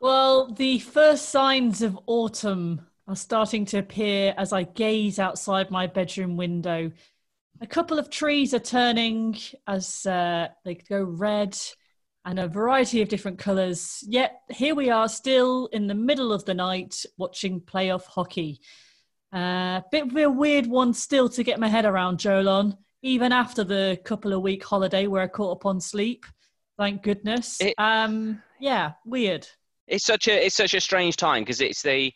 Well, the first signs of autumn are starting to appear as I gaze outside my bedroom window. A couple of trees are turning as uh, they go red and a variety of different colours. Yet here we are, still in the middle of the night, watching playoff hockey. Uh, bit of a weird one still to get my head around, Jolon. Even after the couple of week holiday where I caught up on sleep, thank goodness. It, um, yeah, weird. It's such a it's such a strange time because it's the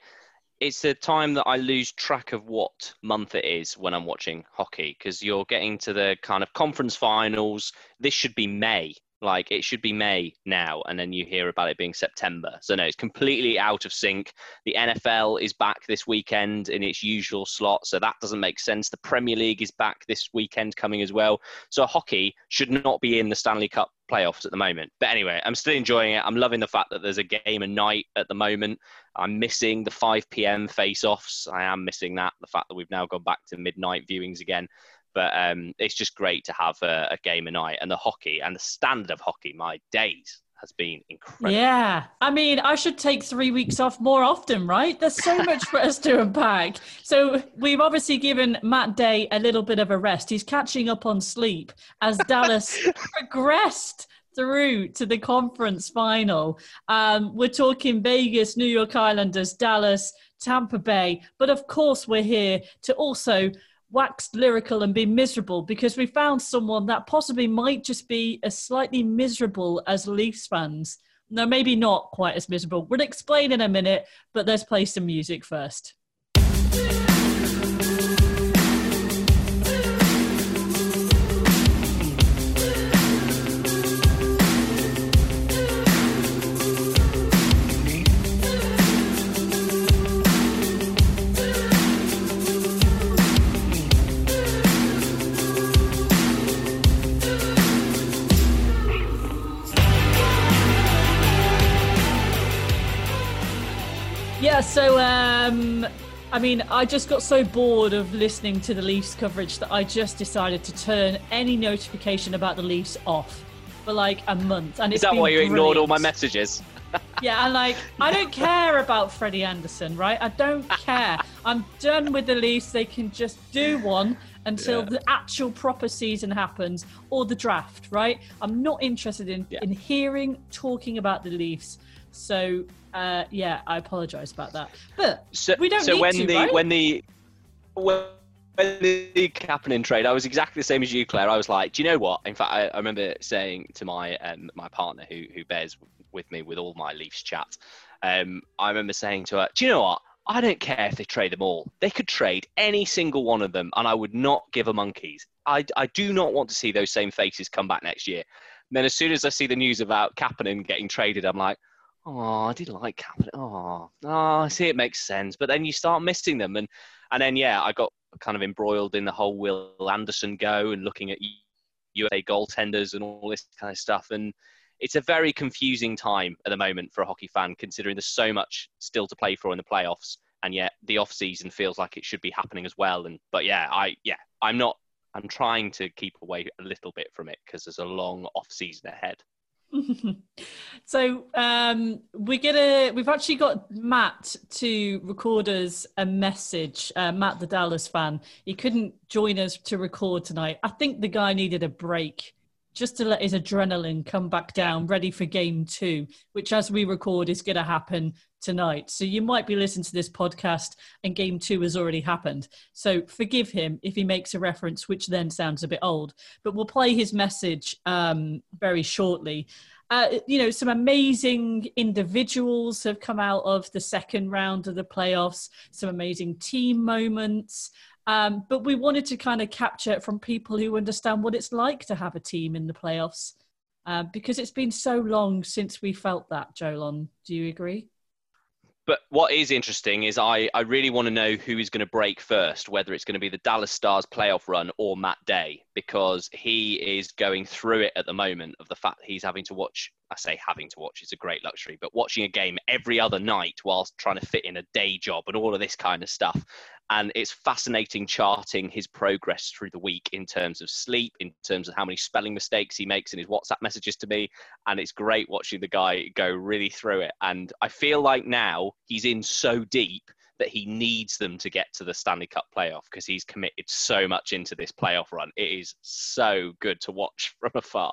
it's the time that I lose track of what month it is when I'm watching hockey because you're getting to the kind of conference finals. This should be May like it should be May now, and then you hear about it being September. So no, it's completely out of sync. The NFL is back this weekend in its usual slot, so that doesn't make sense. The Premier League is back this weekend coming as well. So hockey should not be in the Stanley Cup playoffs at the moment. But anyway, I'm still enjoying it. I'm loving the fact that there's a game a night at the moment. I'm missing the 5 p.m. face-offs. I am missing that. The fact that we've now gone back to midnight viewings again. But um, it's just great to have a, a game a night and the hockey and the standard of hockey. My days has been incredible. Yeah. I mean, I should take three weeks off more often, right? There's so much for us to unpack. So we've obviously given Matt Day a little bit of a rest. He's catching up on sleep as Dallas progressed through to the conference final. Um, we're talking Vegas, New York Islanders, Dallas, Tampa Bay. But of course, we're here to also wax lyrical and be miserable because we found someone that possibly might just be as slightly miserable as Leafs fans. No, maybe not quite as miserable. We'll explain in a minute, but let's play some music first. So um, I mean, I just got so bored of listening to the Leafs coverage that I just decided to turn any notification about the Leafs off for like a month. And is that why you brilliant. ignored all my messages? yeah, and like I don't care about Freddie Andersen, right? I don't care. I'm done with the Leafs. They can just do one until yeah. the actual proper season happens or the draft, right? I'm not interested in yeah. in hearing talking about the Leafs. So uh, yeah, I apologise about that. But so, we don't so need when to, the right? when the when the Kapanen trade, I was exactly the same as you, Claire. I was like, do you know what? In fact, I, I remember saying to my um, my partner who who bears with me with all my Leafs chat. Um, I remember saying to her, do you know what? I don't care if they trade them all. They could trade any single one of them, and I would not give a monkeys. I, I do not want to see those same faces come back next year. And then as soon as I see the news about Kapanen getting traded, I'm like, oh, I did like Kapanen. Oh, oh, I see it makes sense. But then you start missing them, and and then yeah, I got kind of embroiled in the whole Will Andersen go and looking at USA goaltenders and all this kind of stuff, and it's a very confusing time at the moment for a hockey fan, considering there's so much still to play for in the playoffs, and yet the off season feels like it should be happening as well. And but yeah, I yeah, I'm not. I'm trying to keep away a little bit from it because there's a long off season ahead. so um, we're gonna we've actually got Matt to record us a message. Uh, Matt, the Dallas fan, he couldn't join us to record tonight. I think the guy needed a break just to let his adrenaline come back down, ready for game two, which as we record is going to happen tonight. So you might be listening to this podcast and game two has already happened. So forgive him if he makes a reference, which then sounds a bit old. But we'll play his message um, very shortly. Uh, you know, some amazing individuals have come out of the second round of the playoffs, some amazing team moments. Um, but we wanted to kind of capture it from people who understand what it's like to have a team in the playoffs. Uh, because it's been so long since we felt that, Jolon. Do you agree? But what is interesting is I, I really want to know who is going to break first, whether it's going to be the Dallas Stars playoff run or Matt Day, because he is going through it at the moment of the fact that he's having to watch, I say having to watch, it's a great luxury, but watching a game every other night whilst trying to fit in a day job and all of this kind of stuff. And it's fascinating charting his progress through the week in terms of sleep, in terms of how many spelling mistakes he makes in his WhatsApp messages to me, and it's great watching the guy go really through it. And I feel like now he's in so deep that he needs them to get to the Stanley Cup playoff because he's committed so much into this playoff run. It is so good to watch from afar.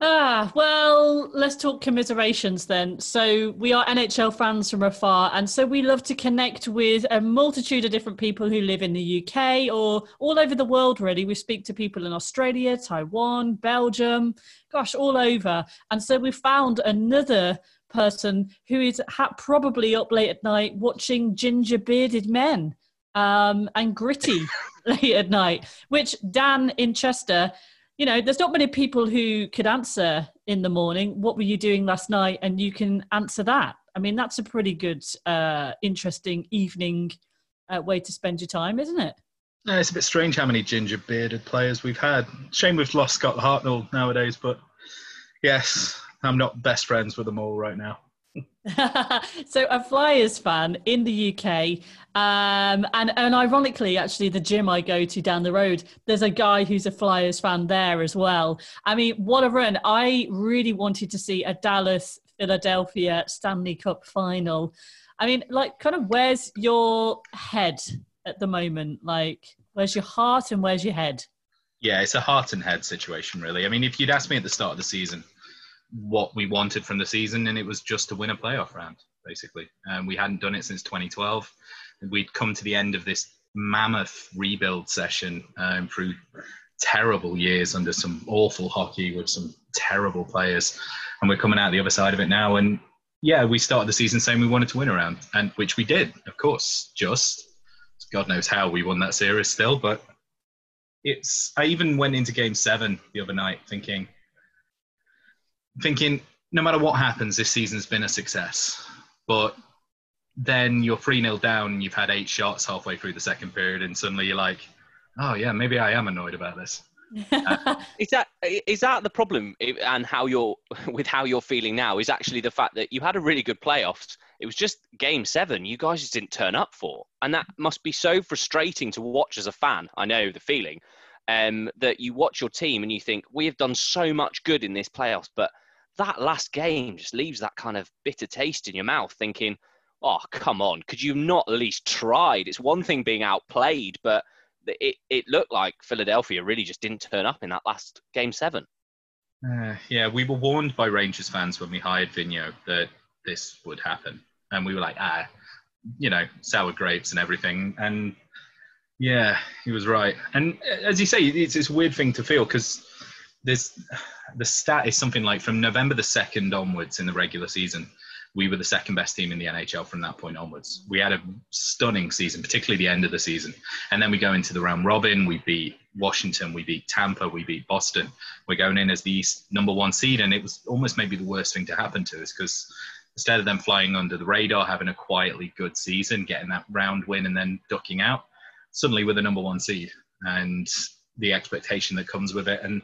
Ah, well, let's talk commiserations then. So, we are NHL fans from afar, and so we love to connect with a multitude of different people who live in the UK or all over the world, really. We speak to people in Australia, Taiwan, Belgium, gosh, all over. And so, we found another person who is ha- probably up late at night watching ginger bearded men um, and gritty late at night, which Dan in Chester you know, there's not many people who could answer in the morning, what were you doing last night? And you can answer that. I mean, that's a pretty good, uh, interesting evening uh, way to spend your time, isn't it? Yeah, it's a bit strange how many ginger bearded players we've had. Shame we've lost Scott Hartnell nowadays, but yes, I'm not best friends with them all right now. so a Flyers fan in the UK, um, and and ironically, actually, the gym I go to down the road, there's a guy who's a Flyers fan there as well. I mean, what a run! I really wanted to see a Dallas Philadelphia Stanley Cup final. I mean, like, kind of, where's your head at the moment? Like, where's your heart and where's your head? Yeah, it's a heart and head situation, really. I mean, if you'd asked me at the start of the season what we wanted from the season, and it was just to win a playoff round, basically. And we hadn't done it since 2012. We'd come to the end of this mammoth rebuild session um, through terrible years under some awful hockey with some terrible players, and we're coming out the other side of it now. And yeah, we started the season saying we wanted to win a round, and which we did, of course. Just God knows how we won that series still, but it's. I even went into Game Seven the other night thinking thinking no matter what happens, this season's been a success. But then you're 3 0 down and you've had eight shots halfway through the second period, and suddenly you're like, oh, yeah, maybe I am annoyed about this. is that is that the problem and how you're with how you're feeling now is actually the fact that you had a really good playoffs it was just game seven you guys just didn't turn up for and that must be so frustrating to watch as a fan i know the feeling um, that you watch your team and you think we have done so much good in this playoffs but that last game just leaves that kind of bitter taste in your mouth, thinking, oh, come on, could you not at least tried? It's one thing being outplayed, but it, it looked like Philadelphia really just didn't turn up in that last game seven. Uh, yeah, we were warned by Rangers fans when we hired Vigneault that this would happen. And we were like, ah, you know, sour grapes and everything. And yeah, he was right. And uh, as you say, it's, this weird thing to feel because there's the stat is something like from November the 2nd onwards in the regular season, we were the second best team in the NHL from that point onwards. We had a stunning season, particularly the end of the season. And then we go into the round robin. We beat Washington, we beat Tampa, we beat Boston. We're going in as the number one seed. And it was almost maybe the worst thing to happen to us because instead of them flying under the radar, having a quietly good season, getting that round win and then ducking out, suddenly we're the number one seed. And the expectation that comes with it. And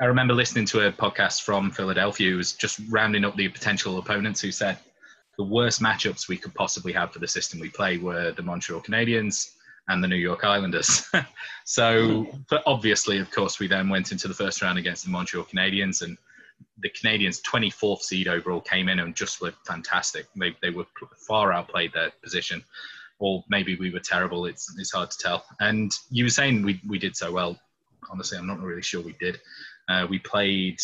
I remember listening to a podcast from Philadelphia who was just rounding up the potential opponents who said the worst matchups we could possibly have for the system we play were the Montreal Canadiens and the New York Islanders. so, but obviously, of course, we then went into the first round against the Montreal Canadiens and the Canadiens' 24th seed overall came in and just were fantastic. They, they were far outplayed their position. Or maybe we were terrible. It's, it's hard to tell. And you were saying we, we did so well. Honestly, I'm not really sure we did. Uh, we played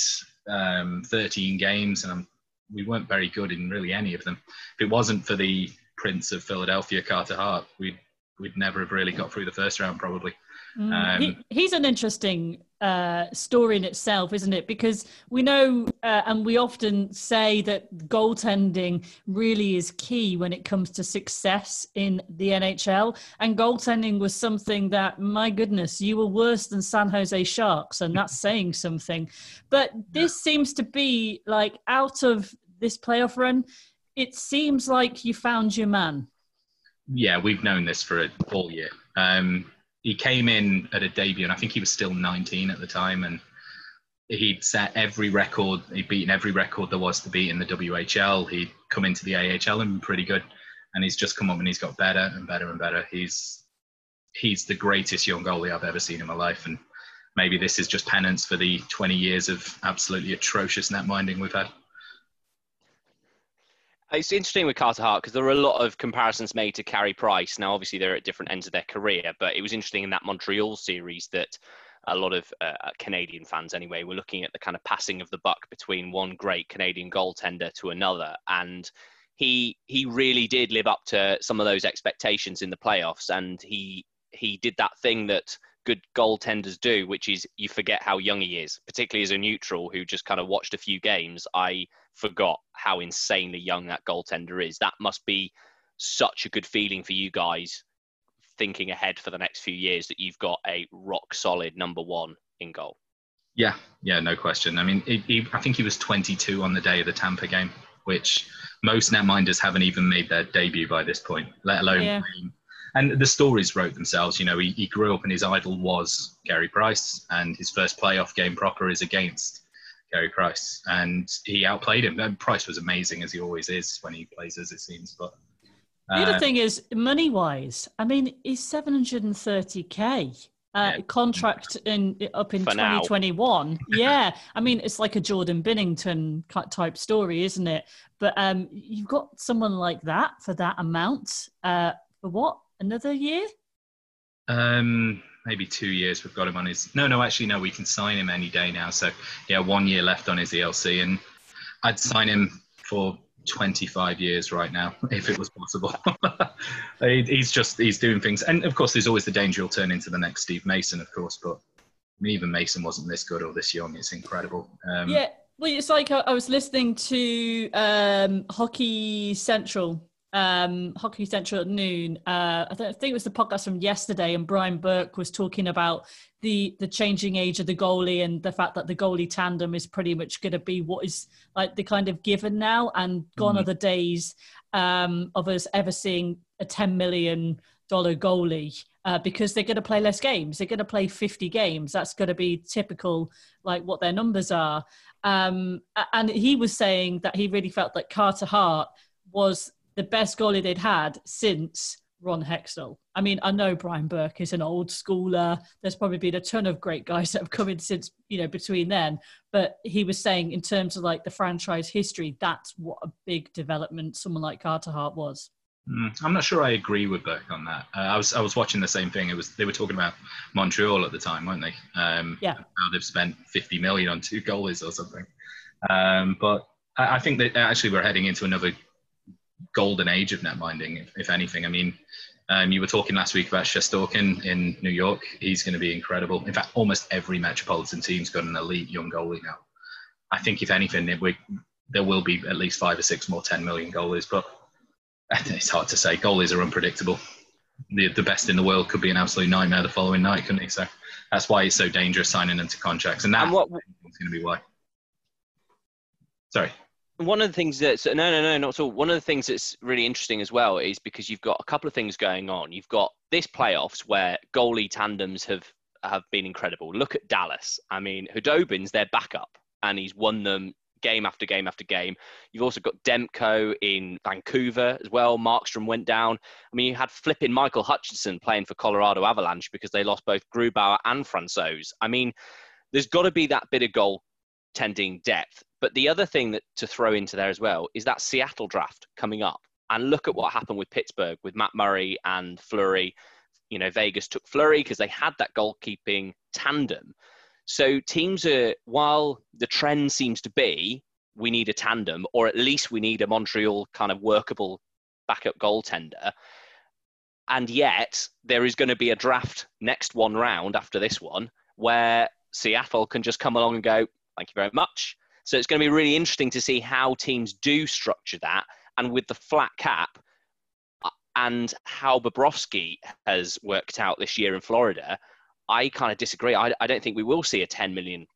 um, 13 games, and we weren't very good in really any of them. If it wasn't for the Prince of Philadelphia, Carter Hart, we'd we'd never have really got through the first round, probably. Mm, um, he, he's an interesting uh, story in itself, isn't it? Because we know, uh, and we often say that goaltending really is key when it comes to success in the NHL. And goaltending was something that, my goodness, you were worse than San Jose Sharks, and that's saying something. But this seems to be like out of this playoff run, it seems like you found your man. Yeah, we've known this for all year. Um, he came in at a debut, and I think he was still 19 at the time, and he'd set every record. He'd beaten every record there was to beat in the WHL. He'd come into the AHL and been pretty good. and he's just come up and he's got better and better and better. He's he's the greatest young goalie I've ever seen in my life, and maybe this is just penance for the 20 years of absolutely atrocious net minding we've had. It's interesting with Carter Hart because there are a lot of comparisons made to Carey Price. Now, obviously, they're at different ends of their career, but it was interesting in that Montreal series that a lot of uh, Canadian fans, anyway, were looking at the kind of passing of the buck between one great Canadian goaltender to another, and he he really did live up to some of those expectations in the playoffs, and he he did that thing that good goaltenders do, which is you forget how young he is, particularly as a neutral who just kind of watched a few games. I forgot how insanely young that goaltender is. That must be such a good feeling for you guys thinking ahead for the next few years that you've got a rock solid number one in goal. Yeah, yeah, no question. I mean, he, he, I think he was 22 on the day of the Tampa game, which most netminders haven't even made their debut by this point, let alone yeah and the stories wrote themselves. You know, he, he grew up and his idol was Carey Price, and his first playoff game proper is against Carey Price, and he outplayed him. And Price was amazing as he always is when he plays, as it seems. But uh, the other thing is money wise. I mean, he's seven hundred and thirty k. Uh, contract in up in 2021 yeah i mean it's like a jordan binnington type story isn't it but um you've got someone like that for that amount uh for what another year? Um, maybe two years. We've got him on his. No, no, actually, no. We can sign him any day now. So yeah, one year left on his ELC, and I'd sign him for 25 years right now if it was possible. he's just he's doing things, and of course, there's always the danger he'll turn into the next Steve Mason, of course. But I mean, even Mason wasn't this good or this young. It's incredible. Um, yeah. Well, it's like I was listening to um, Hockey Central um, Hockey Central at noon. Uh, I, th- I, think it was the podcast from yesterday, and Brian Burke was talking about the the changing age of the goalie and the fact that the goalie tandem is pretty much going to be what is like the kind of given now, and gone mm-hmm. are the days um, of us ever seeing a ten million dollar goalie. Uh, because they're going to play less games. They're going to play 50 games. That's going to be typical, like what their numbers are. Um, and he was saying that he really felt that Carter Hart was the best goalie they'd had since Ron Hextall. I mean, I know Brian Burke is an old schooler. There's probably been a ton of great guys that have come in since, you know, between then. But he was saying, in terms of like the franchise history, that's what a big development someone like Carter Hart was. Mm, I'm not sure I agree with Burke on that. Uh, I was I was watching the same thing. It was they were talking about Montreal at the time, weren't they? Um, yeah. How they've spent 50 million on two goalies or something. Um, but I, I think that actually we're heading into another golden age of netminding, if, if anything. I mean, um, you were talking last week about Shesterkin in New York. He's going to be incredible. In fact, almost every metropolitan team's got an elite young goalie now. I think, if anything, we, there will be at least five or six more 10 million goalies, but it's hard to say. Goalies are unpredictable. The, the best in the world could be an absolute nightmare the following night, couldn't he? So that's why it's so dangerous signing into contracts. And that's going to be why. Sorry one of the things that's no no no not at all. One of the things that's really interesting as well is because you've got a couple of things going on. You've got this playoffs where goalie tandems have have been incredible. Look at dallas. I mean Khudobin's their backup and he's won them game after game after game. You've also got demko in vancouver as well. Markstrom went down. I mean you had flipping michael hutchinson playing for colorado avalanche because they lost both grubauer and francouz. I mean there's got to be that bit of goal tending depth but the other thing that to throw into there as well is that Seattle draft coming up. And look at what happened with Pittsburgh with Matt Murray and Fleury. You know, Vegas took Fleury because they had that goalkeeping tandem. So teams are, while the trend seems to be we need a tandem, or at least we need a Montreal kind of workable backup goaltender. And yet there is going to be a draft next one round after this one where Seattle can just come along and go, thank you very much. So it's going to be really interesting to see how teams do structure that. And with the flat cap uh, and how Bobrovsky has worked out this year in Florida, I kind of disagree. I, I don't think we will see a $10 million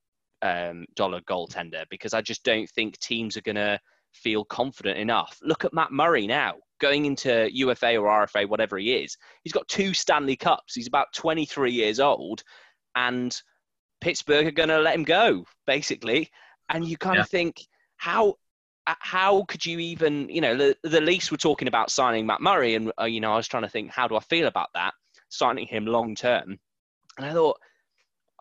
um, goaltender because I just don't think teams are going to feel confident enough. Look at Matt Murray now going into UFA or RFA, whatever he is. He's got two Stanley Cups. He's about 23 years old, and Pittsburgh are going to let him go, basically and you kind yeah. of think how uh, how could you even, you know, the, the Leafs were talking about signing Matt Murray, and uh, you know, I was trying to think, how do I feel about that, signing him long term? And I thought,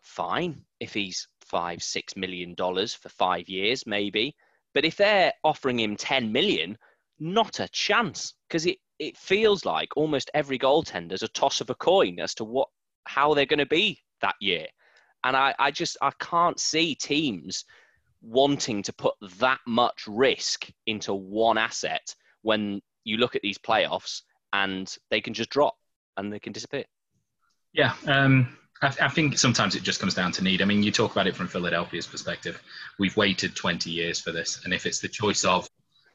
fine, if he's five, six million dollars for five years, maybe. But if they're offering him 10 million, not a chance, because it, it feels like almost every goaltender's a toss of a coin as to what how they're going to be that year. And I, I just I can't see teams wanting to put that much risk into one asset when you look at these playoffs and they can just drop and they can disappear. Yeah, um, I, I, think sometimes it just comes down to need. I mean, you talk about it from Philadelphia's perspective. We've waited 20 years for this, and if it's the choice of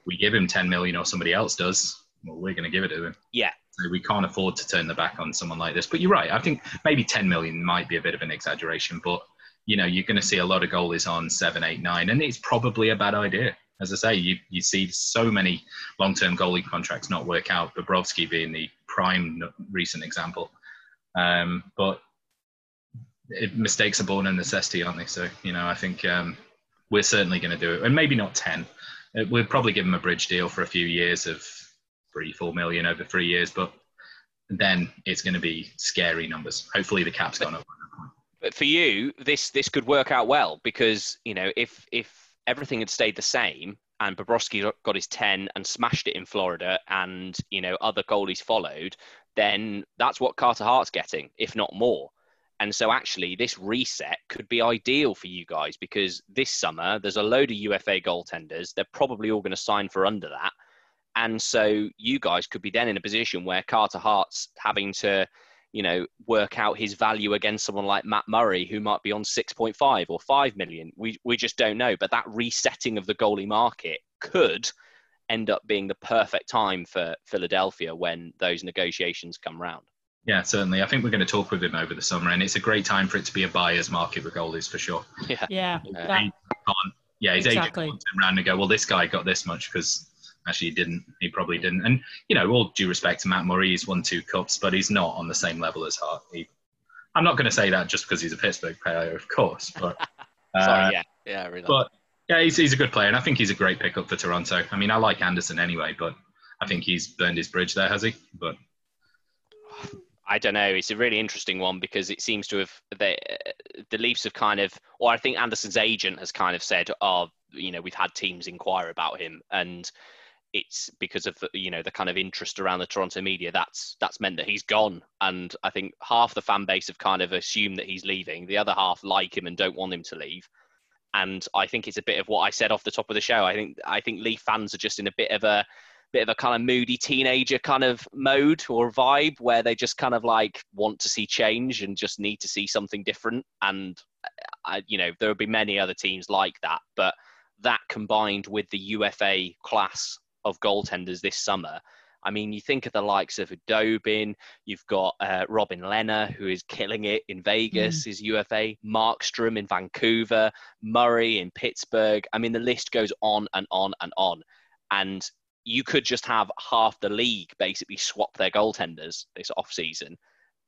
we give him 10 million or somebody else does, well, we're going to give it to him. Yeah. So we can't afford to turn the back on someone like this. But you're right. I think maybe 10 million might be a bit of an exaggeration, but you know, you're going to see a lot of goalies on seven, eight, nine, and it's probably a bad idea. As I say, you, you see so many long-term goalie contracts not work out. Bobrovsky being the prime recent example. Um, but it, mistakes are born of necessity, aren't they? So you know, I think um, we're certainly going to do it, and maybe not ten. Uh, we'll probably give him a bridge deal for a few years of three, four million over three years, but then it's going to be scary numbers. Hopefully, the cap's gone up but for you, this this could work out well because you know if if everything had stayed the same and Bobrovsky got his ten and smashed it in Florida, and you know other goalies followed, then that's what Carter Hart's getting, if not more. And so actually, this reset could be ideal for you guys because this summer there's a load of UFA goaltenders. They're probably all going to sign for under that. And so you guys could be then in a position where Carter Hart's having to you know, work out his value against someone like Matt Murray, who might be on 6.5 or 5 million. We, we just don't know. But that resetting of the goalie market could end up being the perfect time for Philadelphia when those negotiations come round. Yeah, certainly. I think we're going to talk with him over the summer, and it's a great time for it to be a buyer's market with goalies for sure. Yeah, yeah, uh, yeah. His exactly. agent turn around and go, "Well, this guy got this much because Actually, he didn't. He probably didn't. And you know, all due respect to Matt Murray, he's won two cups, but he's not on the same level as Hart. He, I'm not going to say that just because he's a Pittsburgh player, of course. But uh, sorry, yeah, yeah, really. But yeah, he's, he's a good player, and I think he's a great pickup for Toronto. I mean, I like Andersen anyway, but I think he's burned his bridge there, has he? But I don't know. It's a really interesting one because it seems to have the the Leafs have kind of, or I think Andersen's agent has kind of said, "Oh, you know, we've had teams inquire about him," and it's because of the, you know the kind of interest around the Toronto media that's that's meant that he's gone. And I think half the fan base have kind of assumed that he's leaving. The other half like him and don't want him to leave. And I think it's a bit of what I said off the top of the show. I think I think Leaf fans are just in a bit of a bit of a kind of moody teenager kind of mode or vibe where they just kind of like want to see change and just need to see something different. And uh, I, you know there will be many other teams like that. But that combined with the UFA class of goaltenders this summer. I mean, you think of the likes of Dobin, you've got uh, Robin Lehner, who is killing it in Vegas, mm. is UFA, Markstrom in Vancouver, Murray in Pittsburgh. I mean, the list goes on and on and on. And you could just have half the league basically swap their goaltenders this off season.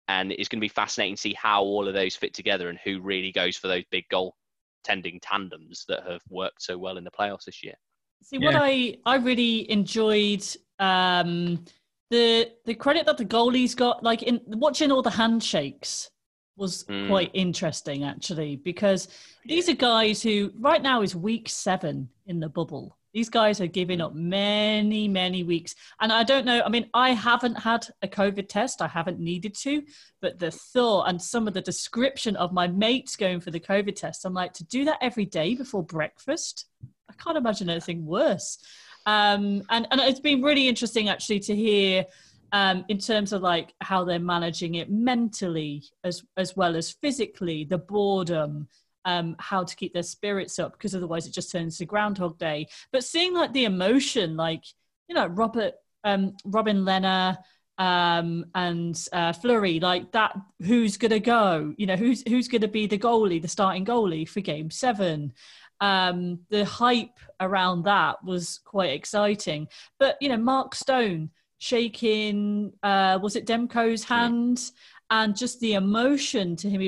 And it's going to be fascinating to see how all of those fit together and who really goes for those big goaltending tandems that have worked so well in the playoffs this year. See, yeah. what I I really enjoyed um, the the credit that the goalies got, like in watching all the handshakes was mm. quite interesting actually because these are guys who right now is week seven in the bubble these guys are giving up many, many weeks. And I don't know, I mean, I haven't had a COVID test, I haven't needed to, but the thought and some of the description of my mates going for the COVID test, I'm like, to do that every day before breakfast? I can't imagine anything worse. Um, and, and it's been really interesting actually to hear um, in terms of like how they're managing it mentally as as well as physically, the boredom, um, how to keep their spirits up because otherwise it just turns to Groundhog Day. But seeing like the emotion, like you know Robert, um, Robin Lehner, um, and uh, Fleury, like that. Who's gonna go? You know, who's who's gonna be the goalie, the starting goalie for Game Seven? Um, the hype around that was quite exciting. But you know, Mark Stone shaking, uh, was it Demko's hand? and just the emotion to him.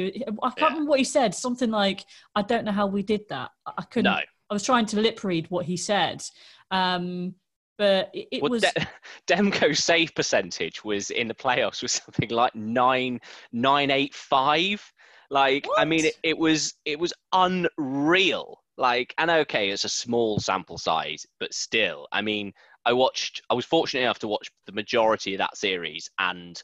I can't yeah. remember what he said. Something like, "I don't know how we did that. I couldn't. No. I was trying to lip read what he said. Um, but it, it Well, was De- Demko's save percentage was in the playoffs was something like nine nine eight five. Like I mean, it, it was it was unreal. Like and okay, it's a small sample size, but still, I mean, I watched. I was fortunate enough to watch the majority of that series, and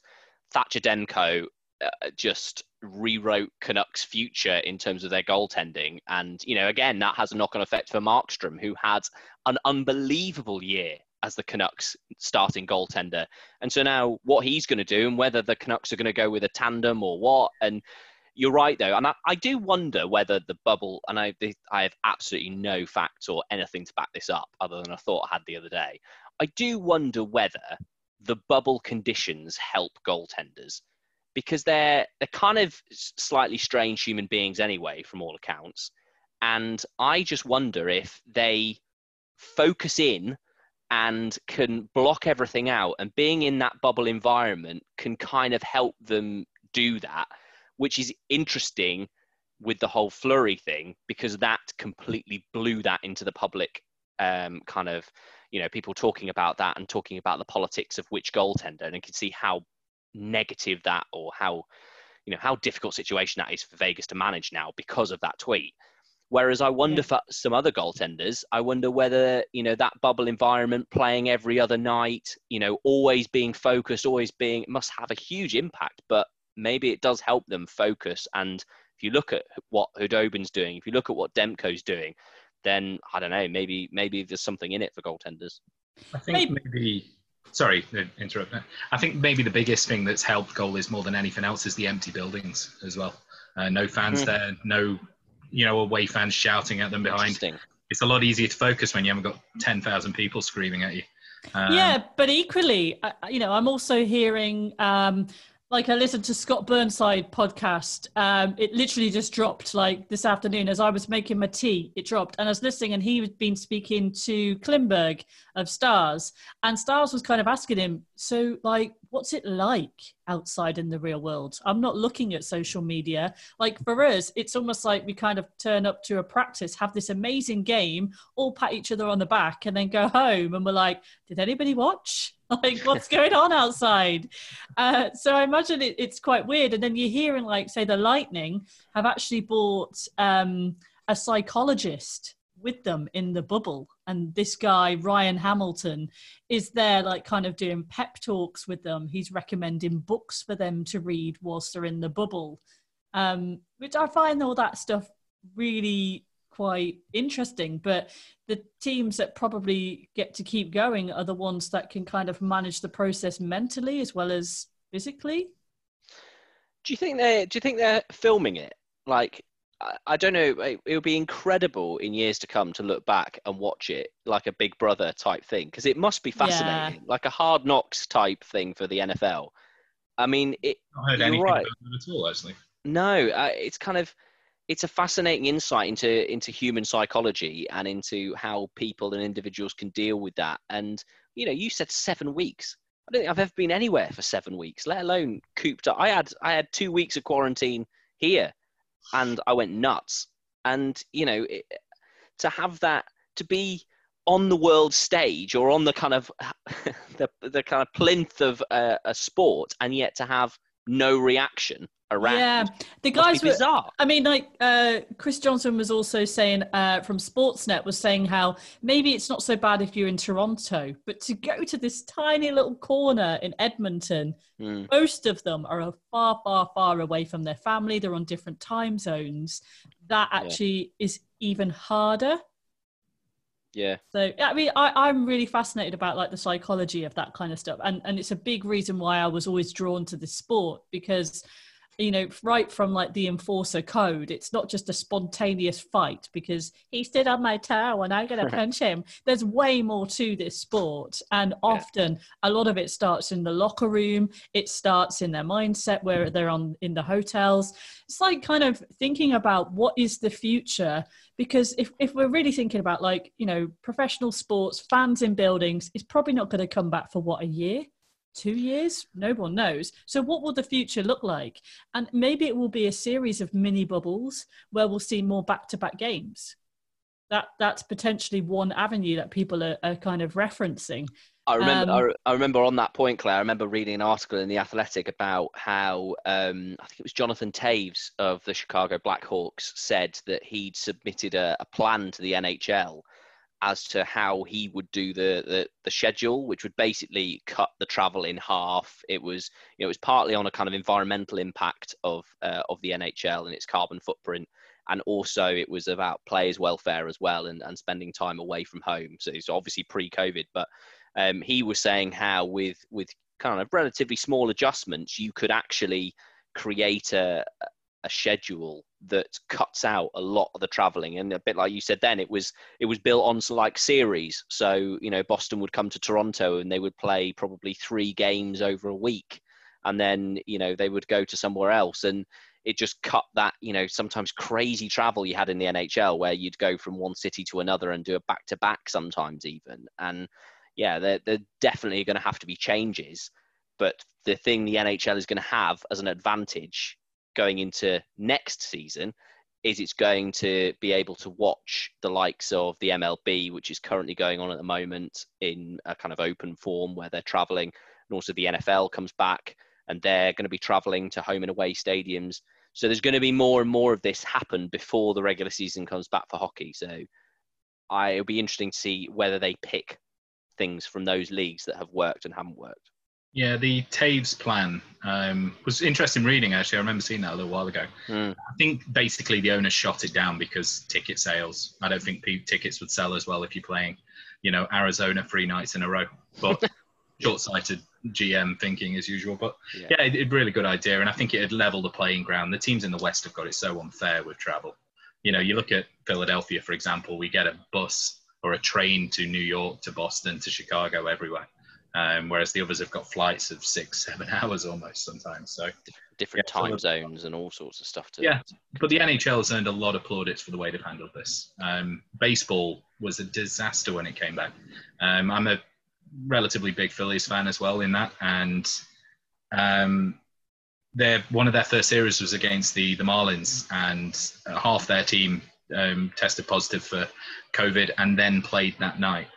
Thatcher Demko uh, just rewrote Canucks' future in terms of their goaltending. And you know, again, that has a knock-on effect for Markstrom, who had an unbelievable year as the Canucks starting goaltender. And so now what he's going to do and whether the Canucks are going to go with a tandem or what. And you're right though. And I, I do wonder whether the bubble, and I, I have absolutely no facts or anything to back this up other than a thought I had the other day. I do wonder whether the bubble conditions help goaltenders because they're, they're kind of slightly strange human beings anyway, from all accounts. And I just wonder if they focus in and can block everything out and being in that bubble environment can kind of help them do that which is interesting with the whole fleury thing because that completely blew that into the public um, kind of you know people talking about that and talking about the politics of which goaltender and you can see how negative that or how you know how difficult situation that is for Vegas to manage now because of that tweet Whereas I wonder for some other goaltenders, I wonder whether, you know, that bubble environment, playing every other night, you know, always being focused, always being, must have a huge impact. But maybe it does help them focus. And if you look at what Khudobin's doing, if you look at what Demko's doing, then I don't know, maybe maybe there's something in it for goaltenders. I think maybe. Sorry, to interrupt. I think maybe the biggest thing that's helped goalies more than anything else is the empty buildings as well. Uh, no fans Mhm. there, no, you know, away fans shouting at them behind. It's a lot easier to focus when you haven't got ten thousand people screaming at you. Um, yeah, but equally, I- I- you know, I'm also hearing, um, like I listened to Scott Burnside podcast. Um, it literally just dropped like this afternoon as I was making my tea. It dropped, and I was listening, and he had been speaking to Klingberg of Stars, and Stars was kind of asking him, "So, like, what's it like outside in the real world? I'm not looking at social media. Like for us, it's almost like we kind of turn up to a practice, have this amazing game, all pat each other on the back, and then go home, and we're like, did anybody watch? Like, what's going on outside? Uh, so I imagine it, it's quite weird. And then you're hearing, like, say, the Lightning have actually bought um, a psychologist with them in the bubble. And this guy, Ryan Hamilton, is there, like, kind of doing pep talks with them. He's recommending books for them to read whilst they're in the bubble, um, which I find all that stuff really quite interesting. But the teams that probably get to keep going are the ones that can kind of manage the process mentally as well as physically. Do you think they? Do you think they're filming it? Like, I, I don't know. It, it would be incredible in years to come to look back and watch it like a Big Brother type thing because it must be Yeah. fascinating, like a Hard Knocks type thing for the NFL. I mean, it. not heard You're anything right. about them at all, actually. No, uh, it's kind of it's a fascinating insight into into human psychology and into how people and individuals can deal with that. And you know, you said seven weeks. I don't think I've ever been anywhere for seven weeks, let alone cooped up. I had I had two weeks of quarantine here, and I went nuts. And you know, it, to have that to be on the world stage or on the kind of the the kind of plinth of uh, a sport, and yet to have no reaction around. Yeah, the guys were. bizarre. I mean, like uh, Chris Johnston was also saying uh, from Sportsnet was saying how maybe it's not so bad if you're in Toronto, but to go to this tiny little corner in Edmonton, Hmm. most of them are far, far, far away from their family. They're on different time zones. That Yeah. actually is even harder. Yeah, So I mean, I, I'm really fascinated about like the psychology of that kind of stuff, and and it's a big reason why I was always drawn to this sport because, you know, right from like the enforcer code, it's not just a spontaneous fight because he stood on my toe and I'm gonna punch him. There's way more to this sport, and often a lot of it starts in the locker room. It starts in their mindset where mm-hmm. they're on in the hotels. It's like kind of thinking about what is the future because if, if we're really thinking about like you know professional sports fans in buildings it's probably not going to come back for what a year two years no one knows so what will the future look like and maybe it will be a series of mini bubbles where we'll see more back-to-back games that that's potentially one avenue that people are, are kind of referencing. I remember. Um, I, I, remember on that point, Claire. I remember reading an article in the Athletic about how um, I think it was Jonathan Toews of the Chicago Blackhawks said that he'd submitted a, a plan to the NHL as to how he would do the, the, the schedule, which would basically cut the travel in half. It was you know it was partly on a kind of environmental impact of uh, of the NHL and its carbon footprint, and also it was about players' welfare as well and, and spending time away from home. So it's obviously pre-COVID, but um, he was saying how with with kind of relatively small adjustments, you could actually create a a schedule that cuts out a lot of the traveling. And a bit like you said then it was it was built on like series. So you know boston would come to toronto and they would play probably three games over a week. And then you know they would go to somewhere else. And it just cut that you know sometimes crazy travel you had in the nhl where you'd go from one city to another and do a back to back sometimes even. And yeah they're, they're definitely going to have to be changes. But the thing the nhl is going to have as an advantage going into next season is it's going to be able to watch the likes of the MLB, which is currently going on at the moment in a kind of open form where they're traveling, and also the NFL comes back and they're going to be traveling to home and away stadiums. So there's going to be more and more of this happen before the regular season comes back for hockey. So I, it'll be interesting to see whether they pick things from those leagues that have worked and haven't worked. Yeah, the Toews plan um, was interesting reading. Actually, I remember seeing that a little while ago. Mm. I think basically the owner shot it down because ticket sales. I don't think tickets would sell as well if you're playing, you know, Arizona three nights in a row. But short-sighted GM thinking as usual. But yeah, yeah it, it, really good idea, and I think it would level the playing ground. The teams in the West have got it so unfair with travel. You know, you look at Philadelphia, for example. We get a bus or a train to New York, to Boston, to Chicago, everywhere um, whereas the others have got flights of six, seven hours almost sometimes. So different yeah, time zones and all sorts of stuff. To, yeah, but the NHL has earned a lot of plaudits for the way they've handled this. Um, baseball was a disaster when it came back. Um, I'm a relatively big Phillies fan as well in that, and um, their one of their first series was against the the Marlins, and uh, half their team um, tested positive for COVID, and then played that night.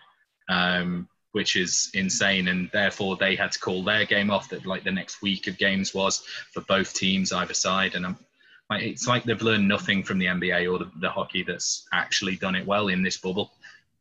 Um, which is insane. And therefore, they had to call their game off. That like the next week of games was for both teams either side. And I'm, like, it's like they've learned nothing from the NBA or the, the hockey that's actually done it well in this bubble.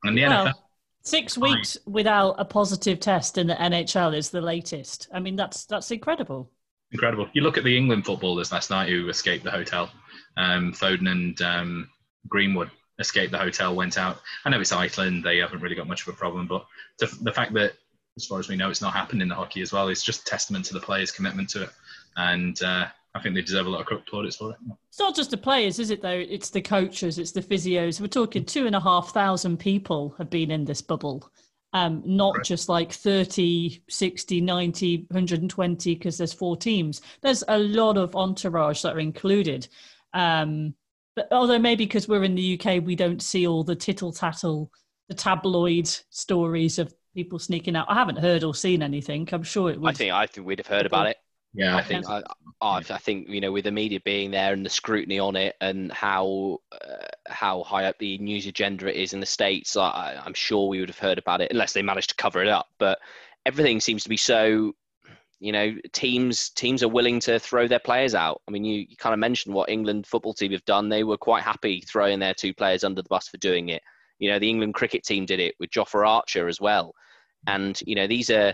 And the well, NFL. Six weeks without a positive test in the NHL is the latest. I mean, that's that's incredible. Incredible. You look at the England footballers last night who escaped the hotel. Um, Foden and um, Greenwood escaped the hotel, went out. I know it's Iceland; they haven't really got much of a problem, but the, the fact that, as far as we know, it's not happened in the hockey as well is just testament to the players' commitment to it, and uh, I think they deserve a lot of plaudits for it. It's not just the players, is it? Though it's the coaches, it's the physios. We're talking two and a half thousand people have been in this bubble. Um, not right. just like 30, 60, 90, 120, because there's four teams. There's a lot of entourage that are included. Um, but although maybe because we're in the UK, we don't see all the tittle tattle, the tabloid stories of people sneaking out. I haven't heard or seen anything. I'm sure it would. I think I think we'd have heard about it. Yeah, I think I, I, think you know with the media being there and the scrutiny on it and how uh, how high up the news agenda it is in the states, I, I'm sure we would have heard about it unless they managed to cover it up. But everything seems to be so you know teams teams are willing to throw their players out. I mean you, you kind of mentioned what england football team have done. They were quite happy throwing their two players under the bus for doing it. You know the england cricket team did it with jofra archer as well. And you know these are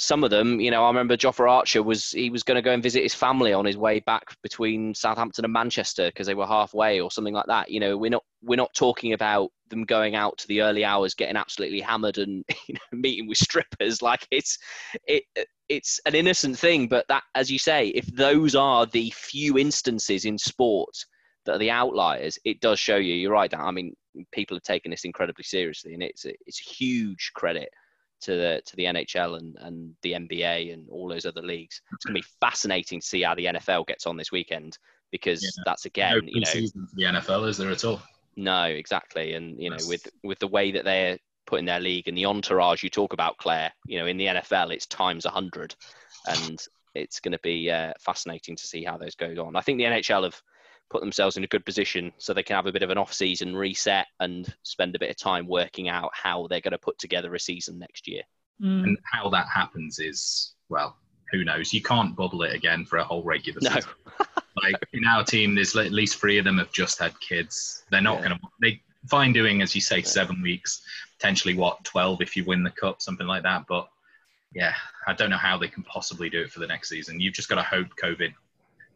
some of them, you know, I remember Jofra Archer was he was going to go and visit his family on his way back between Southampton and Manchester because they were halfway or something like that. You know, we're not we're not talking about them going out to the early hours, getting absolutely hammered and you know, meeting with strippers. Like it's it it's an innocent thing, but that, as you say, if those are the few instances in sport that are the outliers, it does show you. You're right. I mean, people have taken this incredibly seriously, and it's a, it's a huge credit to the to the NHL and, and the NBA and all those other leagues. It's going to be fascinating to see how the NFL gets on this weekend because yeah. that's again, no you know, the NFL is there at all? No, exactly, and you know, with with the way that they're putting their league and the entourage you talk about, Claire, you know, in the NFL it's times a hundred, and it's going to be uh, fascinating to see how those go on. I think the NHL have put themselves in a good position so they can have a bit of an off-season reset and spend a bit of time working out how they're going to put together a season next year. Mm. And how that happens is, well, who knows? You can't bubble it again for a whole regular season. No, season. Like in our team, there's at least three of them have just had kids. They're not Yeah. going to. They fine doing, as you say, seven weeks, potentially what twelve if you win the cup, something like that. But yeah, I don't know how they can possibly do it for the next season. You've just got to hope COVID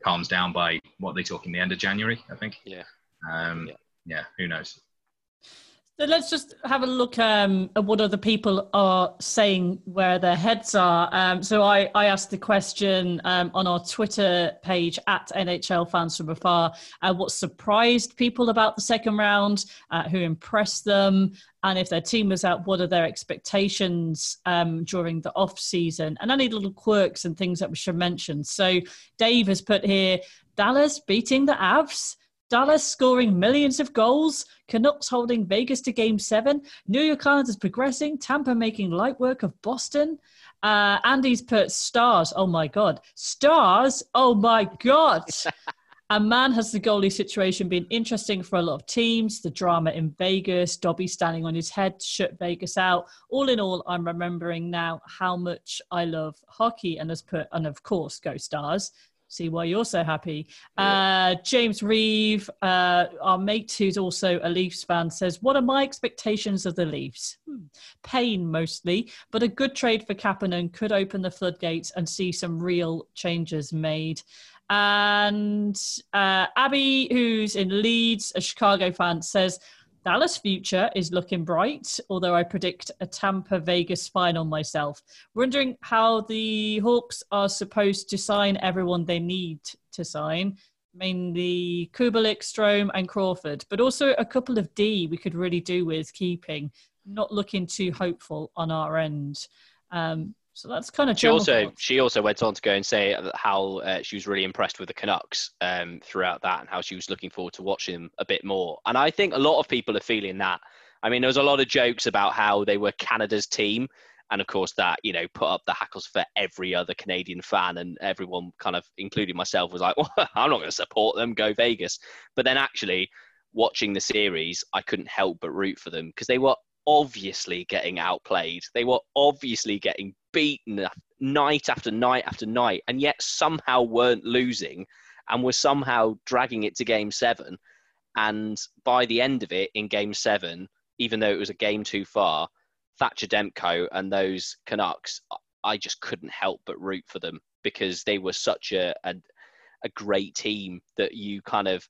calms down by what they talk in the end of January, I think. Yeah. Um, Yeah. yeah. Who knows? So let's just have a look um, at what other people are saying where their heads are. Um, so I, I asked the question um, on our Twitter page at NHL fans from afar uh, what surprised people about the second round, uh, who impressed them, and if their team was out, what are their expectations um, during the off season, and any little quirks and things that we should mention. So Dave has put here Dallas beating the Avs. Dallas scoring millions of goals, Canucks holding Vegas to game seven, New York Islanders progressing, Tampa making light work of Boston. Uh, Andy's put stars. Oh my God. Stars. Oh my God. A man has the goalie situation been interesting for a lot of teams. The drama in Vegas, Dobby standing on his head, to shut Vegas out. All in all, I'm remembering now how much I love hockey and has put, and of course, go stars. See why you're so happy. Uh, James Reeve, uh, our mate who's also a Leafs fan, says, What are my expectations of the Leafs? Hmm. Pain mostly, but a good trade for Kapanen could open the floodgates and see some real changes made. And uh, Abby, who's in Leeds, a Chicago fan, says, Dallas' future is looking bright, although I predict a Tampa Vegas final myself. Wondering how the Hawks are supposed to sign everyone they need to sign, mainly Kubalik, Strome, and Crawford, but also a couple of D we could really do with keeping. Not looking too hopeful on our end. Um, so that's kind of She also she also went on to go and say how uh, she was really impressed with the Canucks um, throughout that, and how she was looking forward to watching them a bit more. And I think a lot of people are feeling that. I mean, there was a lot of jokes about how they were Canada's team, and of course that you know put up the hackles for every other Canadian fan, and everyone kind of, including myself, was like, "Well, I'm not going to support them. Go Vegas." But then actually, watching the series, I couldn't help but root for them because they were obviously getting outplayed. They were obviously getting beaten night after night after night, and yet somehow weren't losing and were somehow dragging it to game seven. And by the end of it, in game seven, even though it was a game too far, Thatcher Demko and those Canucks, I just couldn't help but root for them because they were such a, a, a great team that you kind of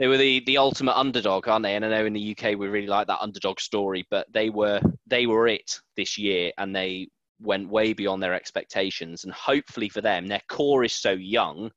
they were the, the ultimate underdog, aren't they? And I know in the UK we really like that underdog story, but they were they were it this year, and they went way beyond their expectations. And hopefully for them, their core is so young,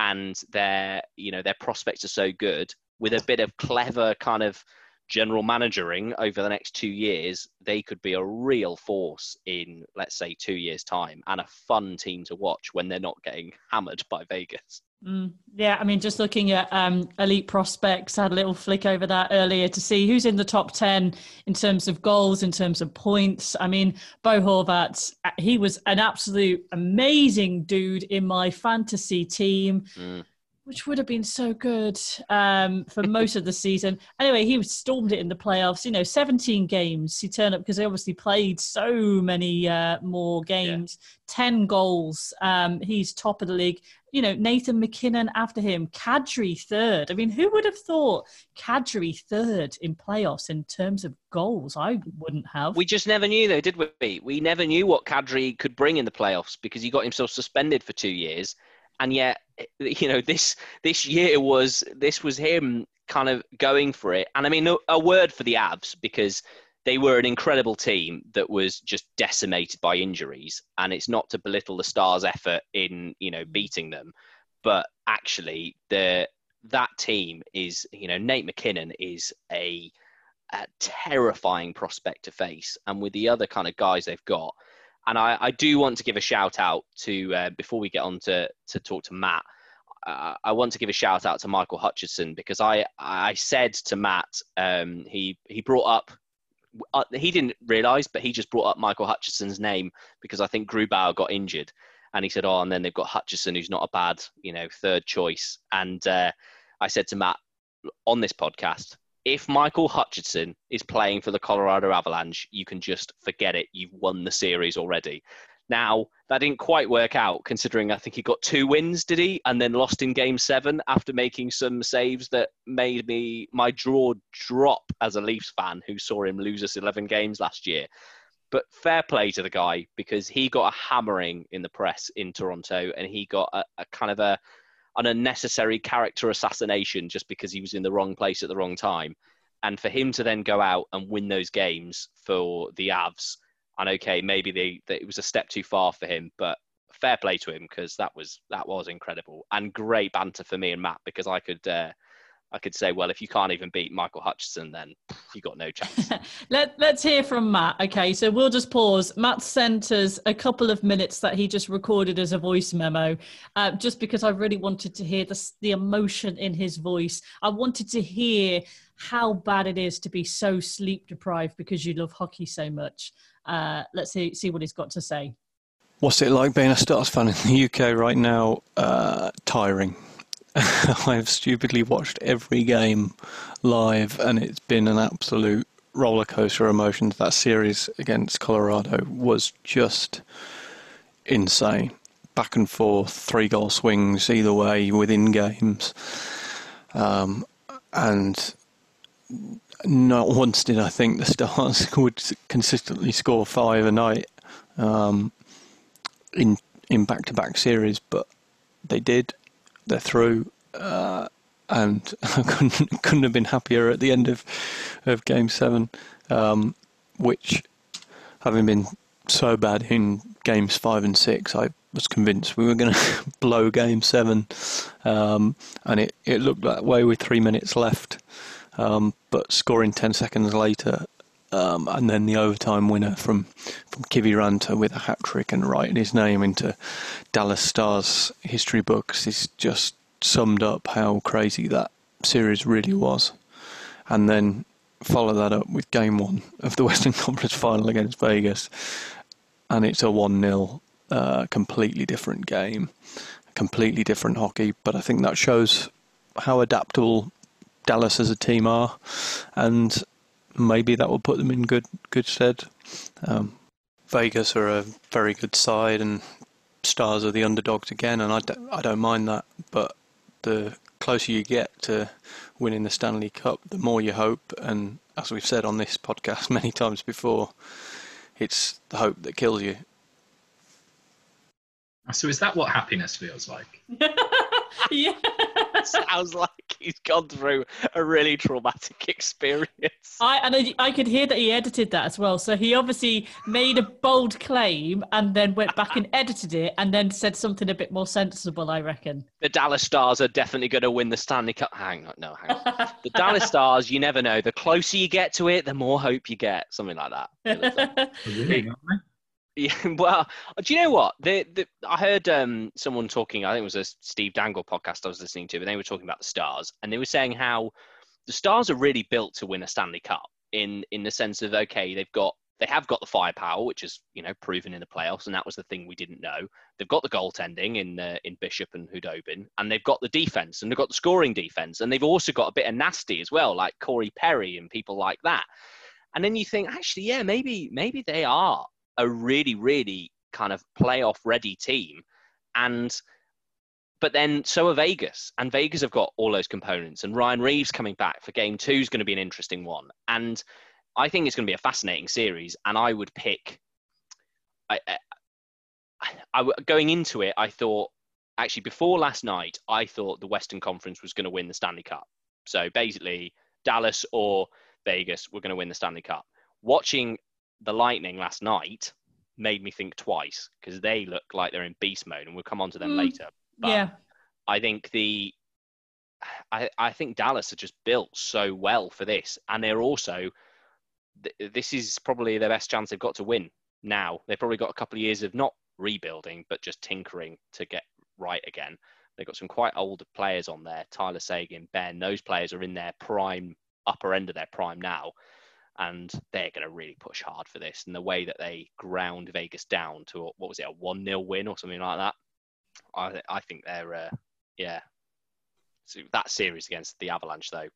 and their you know their prospects are so good. With a bit of clever kind of general managering over the next two years, they could be a real force in let's say two years' time, and a fun team to watch when they're not getting hammered by Vegas. Mm, yeah, I mean, just looking at um, elite prospects, I had a little flick over that earlier to see who's in the top 10 in terms of goals, in terms of points. I mean, Bo Horvat, he was an absolute amazing dude in my fantasy team. Mm. Which would have been so good um, for most of the season. Anyway, he stormed it in the playoffs. You know, 17 games. He turned up because they obviously played so many uh, more games. 10 goals. Um, he's top of the league you know, Nathan MacKinnon after him, Kadri third. I mean, who would have thought Kadri third in playoffs in terms of goals? I wouldn't have. We just never knew, though, did we? We never knew what Kadri could bring in the playoffs because he got himself suspended for two years, and yet, you know, this this year was this was him kind of going for it. And I mean, a, word for the Avs because they were an incredible team that was just decimated by injuries and it's not to belittle the stars effort in you know beating them but actually the that team is you know Nate MacKinnon is a, a terrifying prospect to face and with the other kind of guys they've got and I, I do want to give a shout out to uh, before we get on to to talk to Matt uh, I want to give a shout out to Michael Hutchinson because I I said to Matt um, he he brought up uh, he didn't realize, but he just brought up Michael Hutchinson's name because I think Grubauer got injured, and he said, "Oh, and then they've got Hutchinson, who's not a bad, you know, third choice." And uh, I said to Matt on this podcast, if Michael Hutchinson is playing for the Colorado Avalanche, you can just forget it. You've won the series already. Now, that didn't quite work out considering I think he got two wins, did he? And then lost in game seven after making some saves that made me my draw drop as a Leafs fan who saw him lose us 11 games last year. But fair play to the guy because he got a hammering in the press in Toronto and he got a, a kind of a an unnecessary character assassination just because he was in the wrong place at the wrong time. And for him to then go out and win those games for the Avs and okay, maybe they, they, it was a step too far for him, but fair play to him because that was that was incredible and great banter for me and Matt because I could uh, I could say, well, if you can't even beat Michael Hutchinson, then you got no chance. Let, let's hear from Matt. Okay, so we'll just pause. Matt sent us a couple of minutes that he just recorded as a voice memo, uh, just because I really wanted to hear the, the emotion in his voice. I wanted to hear how bad it is to be so sleep deprived because you love hockey so much. Uh, let's see, see what he's got to say. What's it like being a Stars fan in the UK right now? Uh, tiring. I've stupidly watched every game live, and it's been an absolute roller coaster of emotions. That series against Colorado was just insane. Back and forth, three goal swings either way within games. Um, and not once did I think the Stars would consistently score five a night um, in in back to back series, but they did. They're through, uh, and I couldn't couldn't have been happier at the end of of Game Seven, um, which having been so bad in games five and six, I was convinced we were going to blow Game Seven, um, and it it looked that way with three minutes left. Um, but scoring 10 seconds later, um, and then the overtime winner from, from Kiviranta with a hat trick and writing his name into Dallas Stars history books is just summed up how crazy that series really was. And then follow that up with game one of the Western Conference final against Vegas, and it's a 1 0, uh, completely different game, completely different hockey. But I think that shows how adaptable Dallas as a team are, and maybe that will put them in good good stead. Um, Vegas are a very good side, and Stars are the underdogs again, and I don't, I don't mind that. But the closer you get to winning the Stanley Cup, the more you hope. And as we've said on this podcast many times before, it's the hope that kills you. So is that what happiness feels like? yeah. Sounds like he's gone through a really traumatic experience. I and I, I, could hear that he edited that as well. So he obviously made a bold claim and then went back and edited it and then said something a bit more sensible. I reckon the Dallas Stars are definitely going to win the Stanley Cup. Hang on, no, hang on. the Dallas Stars, you never know. The closer you get to it, the more hope you get. Something like that. Yeah, well, do you know what? The, the, I heard um, someone talking, I think it was a Steve Dangle podcast I was listening to, and they were talking about the Stars, and they were saying how the Stars are really built to win a Stanley Cup in in the sense of okay, they've got they have got the firepower, which is you know proven in the playoffs, and that was the thing we didn't know. They've got the goaltending in uh, in Bishop and Khudobin, and they've got the defense, and they've got the scoring defense, and they've also got a bit of nasty as well, like Corey Perry and people like that. And then you think, actually, yeah, maybe maybe they are a really, really kind of playoff ready team. And but then so are Vegas, and Vegas have got all those components. And Ryan Reaves coming back for game two is going to be an interesting one. And I think it's going to be a fascinating series. And I would pick. I, I, I going into it, I thought actually before last night, I thought the Western Conference was going to win the Stanley Cup. So basically, Dallas or Vegas were going to win the Stanley Cup. Watching the Lightning last night made me think twice because they look like they're in beast mode, and we'll come on to them mm, later. But yeah, I think the I, I think Dallas are just built so well for this, and they're also this is probably the best chance they've got to win now. They've probably got a couple of years of not rebuilding, but just tinkering to get right again. They've got some quite older players on there. Tyler Seguin, Benn. those players are in their prime, upper end of their prime now and they're going to really push hard for this. And the way that they ground Vegas down to what was it, a one 0 win or something like that, I I think they're uh, yeah, that series against the Avalanche, though,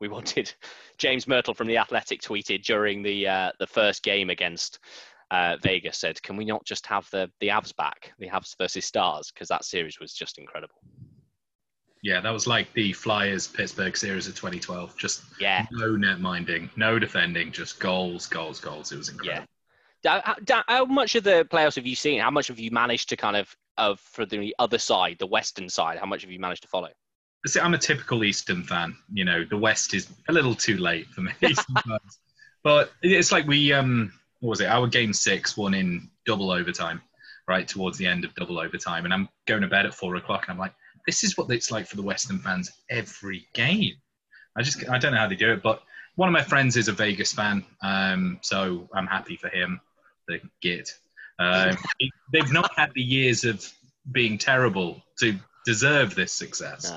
we wanted James Mirtle from the Athletic tweeted during the uh, the first game against uh, Vegas said, "Can we not just have the the Avs back, the Avs versus Stars, because that series was just incredible." Yeah, that was like the Flyers Pittsburgh series of 2012. Just yeah, no net minding, no defending, just goals, goals, goals. It was incredible. Yeah. How, how much of the playoffs have you seen? How much have you managed to kind of of for the other side, the Western side? How much have you managed to follow? See, I'm a typical Eastern fan. You know, the West is a little too late for me. but it's like we um what was it? Our game six won in double overtime, right towards the end of double overtime, and I'm going to bed at four o'clock, and I'm like, this is what it's like for the Western fans every game. I just I don't know how they do it, but one of my friends is a Vegas fan, um, so I'm happy for him. The git. Um, they've not had the years of being terrible to deserve this success.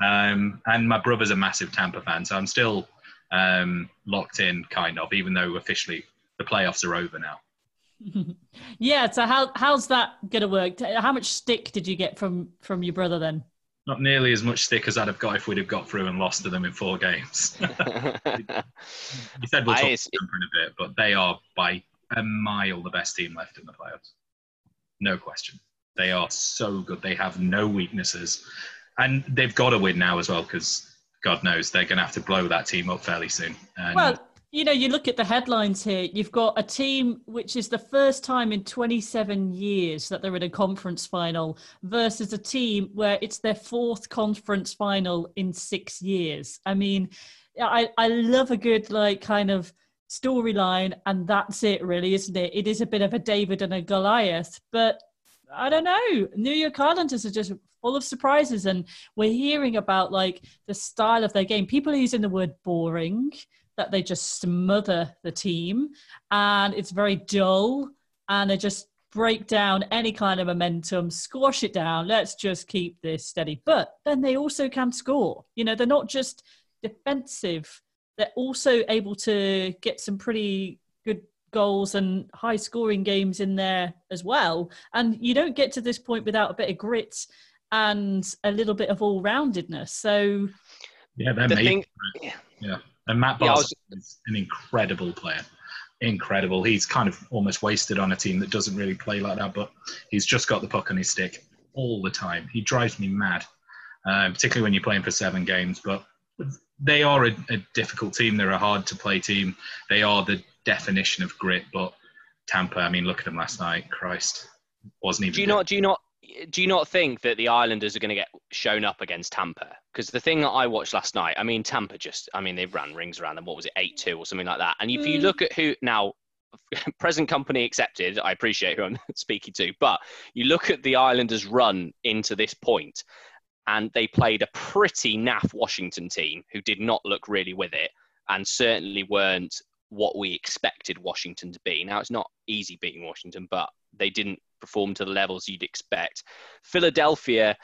No. Um, and my brother's a massive Tampa fan, so I'm still um, locked in, kind of, even though officially the playoffs are over now. yeah. So how how's that gonna work? How much stick did you get from from your brother then? Not nearly as much stick as I'd have got if we'd have got through and lost to them in four games. you said we'll talk I, them in a bit, but they are by a mile the best team left in the playoffs. No question. They are so good. They have no weaknesses, and they've got to win now as well because God knows they're going to have to blow that team up fairly soon. And well, you know, you look at the headlines here, you've got a team which is the first time in 27 years that they're in a conference final versus a team where it's their fourth conference final in six years. I mean, I, I love a good, like, kind of storyline, and that's it, really, isn't it? It is a bit of a David and a Goliath, but I don't know. New York Islanders are just full of surprises, and we're hearing about like the style of their game. People are using the word boring that they just smother the team and it's very dull and they just break down any kind of momentum, squash it down. Let's just keep this steady. But then they also can score. You know, they're not just defensive, they're also able to get some pretty good goals and high scoring games in there as well. And you don't get to this point without a bit of grit and a little bit of all roundedness. So, yeah, they're the thing, yeah. And Mat Barzal yeah, was... is an incredible player. Incredible. He's kind of almost wasted on a team that doesn't really play like that, but he's just got the puck on his stick all the time. He drives me mad, uh, particularly when you're playing for seven games. But they are a, a difficult team. They're a hard to play team. They are the definition of grit. But Tampa, I mean, look at them last night. Christ, wasn't even. Do you not? Do you not? do you not think that the Islanders are going to get shown up against Tampa? Because the thing that I watched last night, I mean, Tampa just, I mean, they ran rings around them. What was it, eight two or something like that? And if mm. you look at who now, present company accepted, I appreciate who I'm speaking to, but you look at the Islanders' run into this point, and they played a pretty naff Washington team who did not look really with it, and certainly weren't what we expected Washington to be. Now it's not easy beating Washington, but they didn't perform to the levels you'd expect. Philadelphia,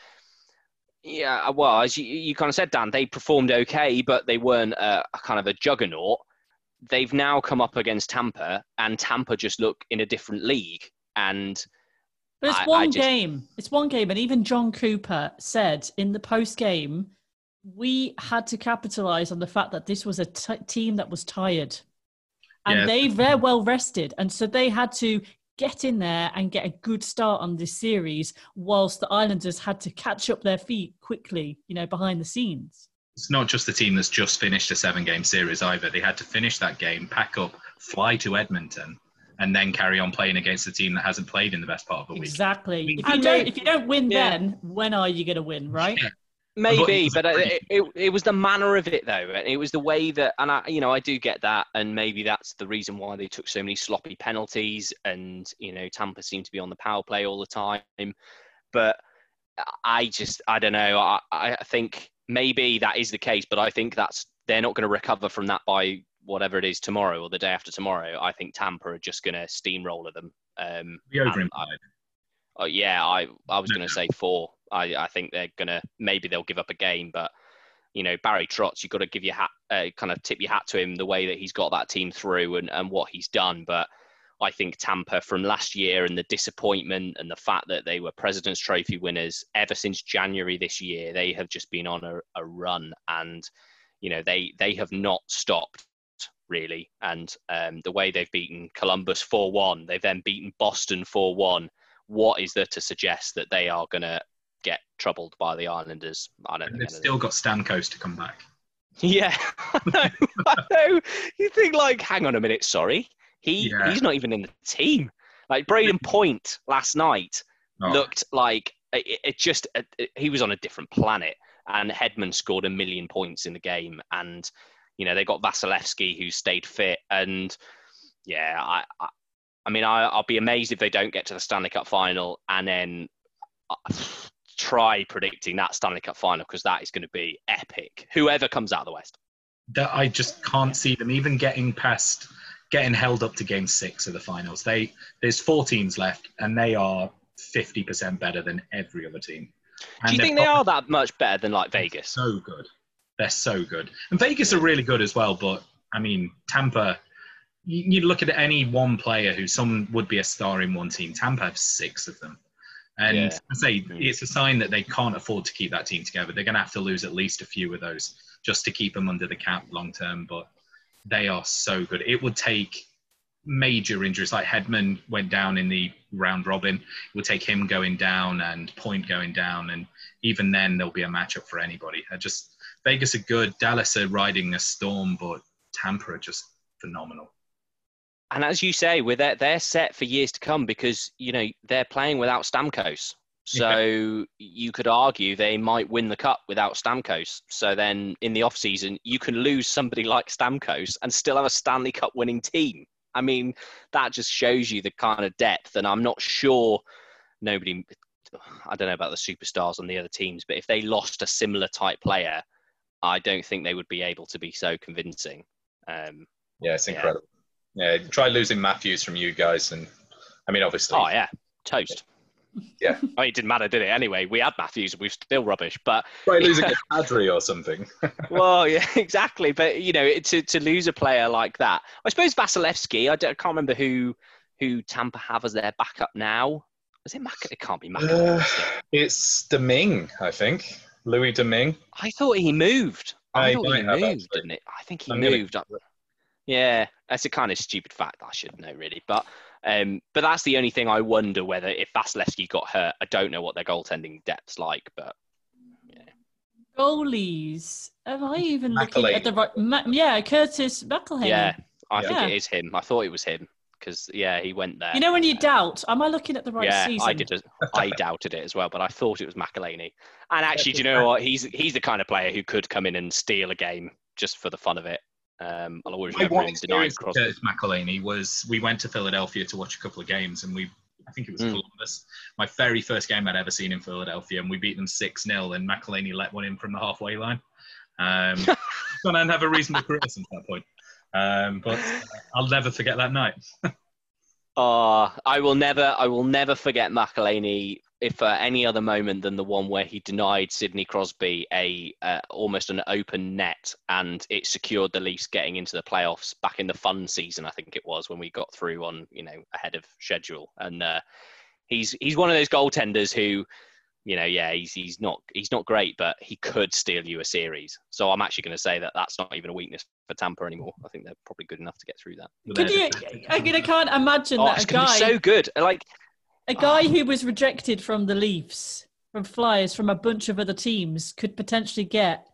yeah, uh, well, as you, you kind of said, Dan, they performed okay, but they weren't a, a kind of a juggernaut. They've now come up against Tampa, and Tampa just look in a different league. And but it's I, one I just... game. It's one game, and even Jon Cooper said in the post game, we had to capitalize on the fact that this was a t- team that was tired and yeah. they very well rested and so they had to get in there and get a good start on this series whilst the Islanders had to catch up their feet quickly, you know, behind the scenes. It's not just the team that's just finished a seven game series either. They had to finish that game, pack up, fly to Edmonton, and then carry on playing against a team that hasn't played in the best part of the week. Exactly. if you don't if you don't win yeah. then, when are you gonna win, right? Yeah. Maybe, but it, it, it, was the manner of it though. It was the way that, and I, you know, I do get that, and maybe that's the reason why they took so many sloppy penalties, and you know, Tampa seemed to be on the power play all the time. But I just, I don't know. I, I think maybe that is the case, but I think that's they're not going to recover from that by whatever it is tomorrow or the day after tomorrow. I think Tampa are just going to steamroller them. Um, over Oh yeah, I I was going to say four. I I think they're gonna maybe they'll give up a game, but you know Barry Trotz, you've got to give your hat, uh, kind of tip your hat to him the way that he's got that team through and and what he's done. But I think Tampa from last year and the disappointment and the fact that they were President's Trophy winners ever since January this year, they have just been on a, a run and you know they they have not stopped really. And um, the way they've beaten Columbus 4 1, they've then beaten Boston 4 1. What is there to suggest that they are going to get troubled by the Islanders? I don't And they've still got Stamkos to come back. Yeah, I know, I know. You think like, hang on a minute, sorry, he Yeah. he's not even in the team. Like Brayden Point last night Oh, looked like it, it just it, it- he was on a different planet. And Hedman scored a million points in the game, and you know they got Vasilevskiy who stayed fit, and yeah, I I, I mean I, I'll be amazed if they don't get to the Stanley Cup final, and then uh, try predicting that Stanley Cup final because that is going to be epic. Whoever comes out of the West. that I just can't see them even getting past, getting held up to game six of the finals. They there's four teams left, and they are fifty percent better than every other team. And Do you think they are that much better than like Vegas? so good. They're so good. And Vegas are really good as well, but I mean, Tampa, you, you look at any one player who some would be a star in one team. Tampa have six of them. And Yeah. I say Mm. it's a sign that they can't afford to keep that team together. They're going to have to lose at least a few of those just to keep them under the cap long term. But they are so good. It would take major injuries like Hedman went down in the round robin. It would take him going down and Point going down, and even then there'll be a matchup for anybody. I just Vegas are good. Dallas are riding a storm, but Tampa are just phenomenal. And as you say, with they're set for years to come because you know they're playing without Stamkos. So you could argue they might win the cup without Stamkos. So then in the off season, you can lose somebody like Stamkos and still have a Stanley Cup winning team. I mean, that just shows you the kind of depth. And I'm not sure nobody. I don't know about the superstars on the other teams, but if they lost a similar type player, I don't think they would be able to be so convincing. Um, Yeah, it's Yeah. incredible. Yeah, try losing Matthews from you guys, and I mean, obviously, Oh yeah, toast. Yeah. I mean, it didn't matter, did it? Anyway, we had Matthews, and we're still rubbish. But try losing a Kadri or something. well, yeah, exactly. But you know, to to lose a player like that, I suppose Vasilevskiy. I, don't, I can't remember who who Tampa have as their backup now. Is it Mac? It can't be Mac. Uh, it's Domingue, I think. Louis Domingue. I thought he moved. I I thought he moved, actually. didn't it? I think he I'm gonna- moved up. Yeah, that's a kind of stupid fact I should know, really. But um, but that's the only thing I wonder whether if Vasilevskiy got hurt, I don't know what their goaltending depth's like, but yeah. Goalies. Am I even looking at the right? Ma- yeah, Curtis McElhinney. yeah, I think it is him. I thought it was him because yeah, he went there. You know when you doubt, am I looking at the right yeah, season? I did. As, I doubted it as well, but I thought it was McElhinney. And actually, do you know what? He's he's the kind of player who could come in and steal a game just for the fun of it. Um, I'll always My remember him denying experience with Crosby. Curtis McElhinney was we went to Philadelphia to watch a couple of games, and we I think it was Mm. Columbus. My very first game I'd ever seen in Philadelphia, and we beat them six 0 and McElhinney let one in from the halfway line. Um, and have a reasonable career since that point. Um, but uh, I'll never forget that night. Uh, I will never, I will never forget McElhinney if uh, any other moment than the one where he denied Sidney Crosby a uh, almost an open net, and it secured the Leafs getting into the playoffs back in the fun season. I think it was when we got through on you know ahead of schedule, and uh, he's he's one of those goaltenders who. You know, yeah, he's he's not he's not great, but he could steal you a series. So I'm actually going to say that that's not even a weakness for Tampa anymore. I think they're probably good enough to get through that. Could you? I, I can't imagine Oh, that it's a guy, so good. Like a guy who was rejected from the Leafs, from Flyers, from a bunch of other teams, could potentially get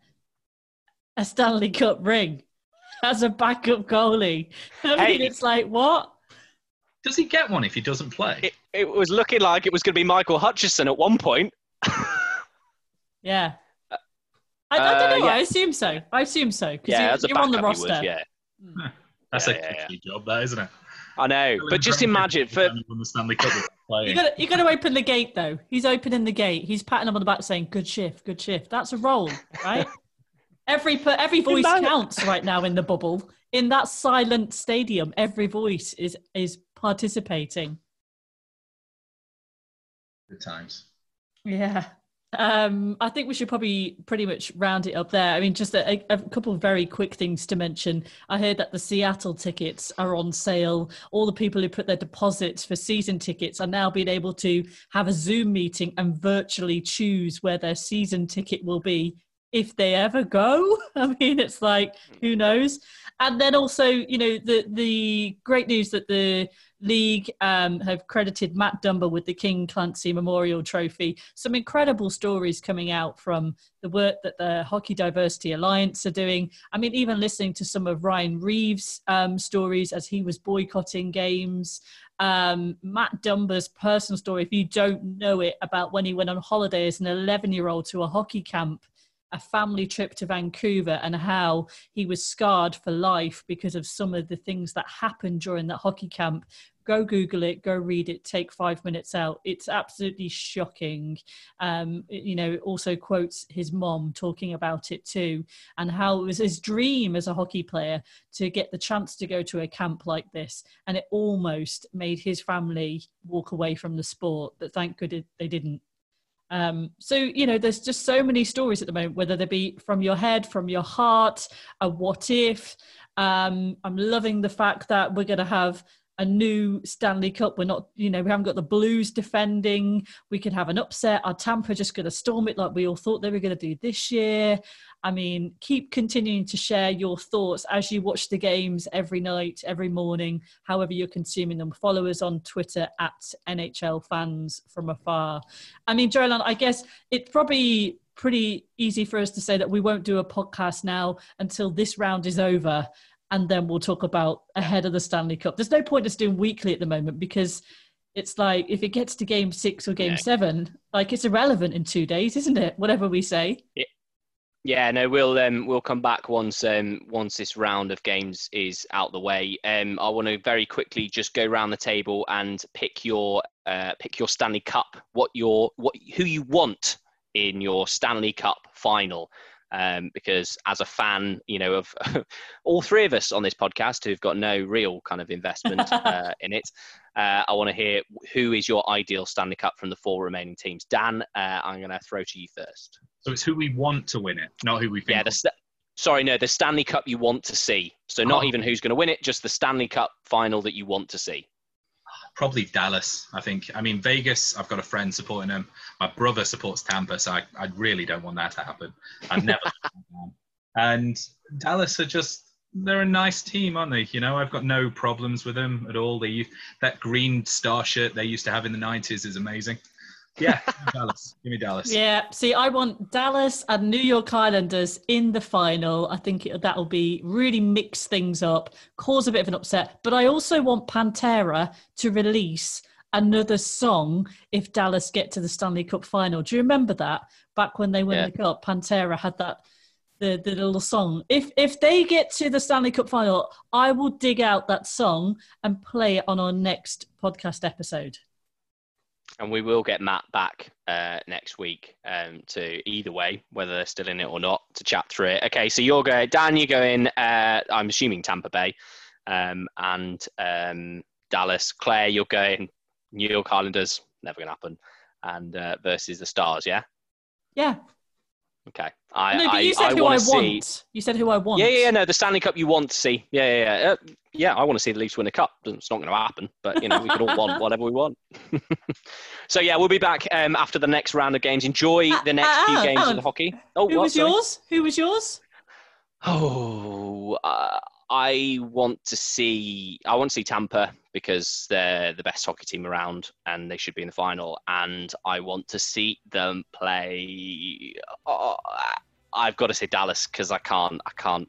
a Stanley Cup ring as a backup goalie. I mean, Hey. it's like what? Does he get one if he doesn't play? it, it was looking like it was going to be Michael Hutchinson at one point. Yeah. I, I don't Uh, know. yeah. I assume so. I assume so because yeah, you, you're on the roster. was, yeah, That's yeah, a yeah, tricky job, that isn't it? I know. But just imagine for the Stanley Cup without playing. You got you got to open the gate though. He's opening the gate. He's patting him on the back, saying, "Good shift, good shift." That's a role, right? every per- every voice Imagine- counts right now in the bubble. In that silent stadium, every voice is is participating. Good times. Yeah. Um, I think we should probably pretty much round it up there. I mean, just a, a, couple of very quick things to mention. I heard that the Seattle tickets are on sale. All the people who put their deposits for season tickets are now being able to have a Zoom meeting and virtually choose where their season ticket will be if they ever go. I mean, it's like who knows. And then also, you know, the the great news that the League um, have credited Matt Dumba with the King Clancy Memorial Trophy. Some incredible stories coming out from the work that the Hockey Diversity Alliance are doing. I mean, even listening to some of Ryan Reaves' um, stories as he was boycotting games. Um, Matt Dumba's personal story, if you don't know it, about when he went on holiday as an 11 year old to a hockey camp a family trip to Vancouver and how he was scarred for life because of some of the things that happened during that hockey camp. Go Google it, go read it, take five minutes out. It's absolutely shocking. Um, you know, it also quotes his mom talking about it too, and how it was his dream as a hockey player to get the chance to go to a camp like this. And it almost made his family walk away from the sport, but thank goodness they didn't. Um, so you know, there's just so many stories at the moment, whether they be from your head, from your heart, a what if. Um, I'm loving the fact that we're going to have a new Stanley Cup. We're not, you know, we haven't got the Blues defending. We could have an upset. Our Tampa just going to storm it like we all thought they were going to do this year. I mean, keep continuing to share your thoughts as you watch the games every night, every morning, however you're consuming them. Follow us on Twitter at NHL fans from afar. I mean, Jolan, I guess it's probably pretty easy for us to say that we won't do a podcast now until this round is over and then we'll talk about ahead of the Stanley Cup. There's no point us doing weekly at the moment because it's like if it gets to game six or game yeah. seven, like it's irrelevant in two days, isn't it? Whatever we say. Yeah. Yeah, no, we'll um, we'll come back once um, once this round of games is out the way. Um, I want to very quickly just go around the table and pick your uh, pick your Stanley Cup. What your what who you want in your Stanley Cup final um, because as a fan, you know, of all three of us on this podcast who've got no real kind of investment uh, in it, uh, I want to hear who is your ideal Stanley Cup from the four remaining teams. Dan, uh, I'm going to throw to you first. So it's who we want to win it, not who we think. Yeah, the st- sorry, no, the Stanley Cup you want to see. So not oh. even who's going to win it, just the Stanley Cup final that you want to see. Probably Dallas, I think. I mean, Vegas, I've got a friend supporting them. My brother supports Tampa, so I, I really don't want that to happen. I've never. and Dallas are just, they're a nice team, aren't they? You know, I've got no problems with them at all. They That green star shirt they used to have in the 90s is amazing. Yeah, Dallas. Give me Dallas. Yeah. See, I want Dallas and New York Islanders in the final. I think it, that'll be really mix things up, cause a bit of an upset. But I also want Pantera to release another song if Dallas get to the Stanley Cup final. Do you remember that back when they won yeah. the cup? Pantera had that the, the little song. If if they get to the Stanley Cup final, I will dig out that song and play it on our next podcast episode and we will get Matt back uh, next week um, to either way, whether they're still in it or not, to chat through it. Okay, so you're going, Dan, you're going, uh, I'm assuming Tampa Bay, um, and um, Dallas. Claire, you're going New York Islanders, never going to happen, and uh, versus the Stars, yeah? Yeah. Okay. I, no, but you said I, who I want. See... You said who I want. Yeah, yeah, yeah, no, the Stanley Cup you want to see. Yeah, yeah, yeah. Uh, yeah, I want to see the Leafs win a cup. It's not going to happen, but you know, we could all want whatever we want. so yeah, we'll be back um, after the next round of games. Enjoy uh, the next uh, few uh, games of the hockey. Oh, who what, was sorry? yours? Who was yours? Oh, uh, I want to see I want to see Tampa because they're the best hockey team around and they should be in the final. And I want to see them play. Oh, I've got to say Dallas because I can't. I can't.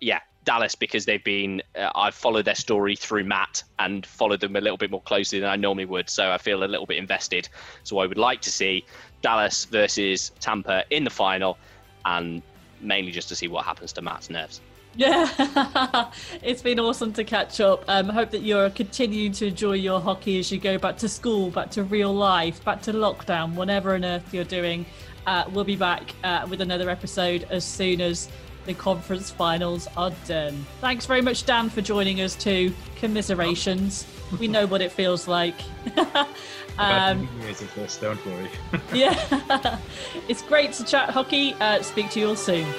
Yeah, Dallas because they've been. Uh, I've followed their story through Matt and followed them a little bit more closely than I normally would. So I feel a little bit invested. So I would like to see Dallas versus Tampa in the final, and mainly just to see what happens to Matt's nerves. Yeah, it's been awesome to catch up. Um, hope that you're continuing to enjoy your hockey as you go back to school, back to real life, back to lockdown, whatever on earth you're doing. Uh, we'll be back uh, with another episode as soon as the conference finals are done. Thanks very much, Dan, for joining us too. Commiserations. we know what it feels like. Um, this, don't worry. yeah, it's great to chat hockey. Uh, speak to you all soon.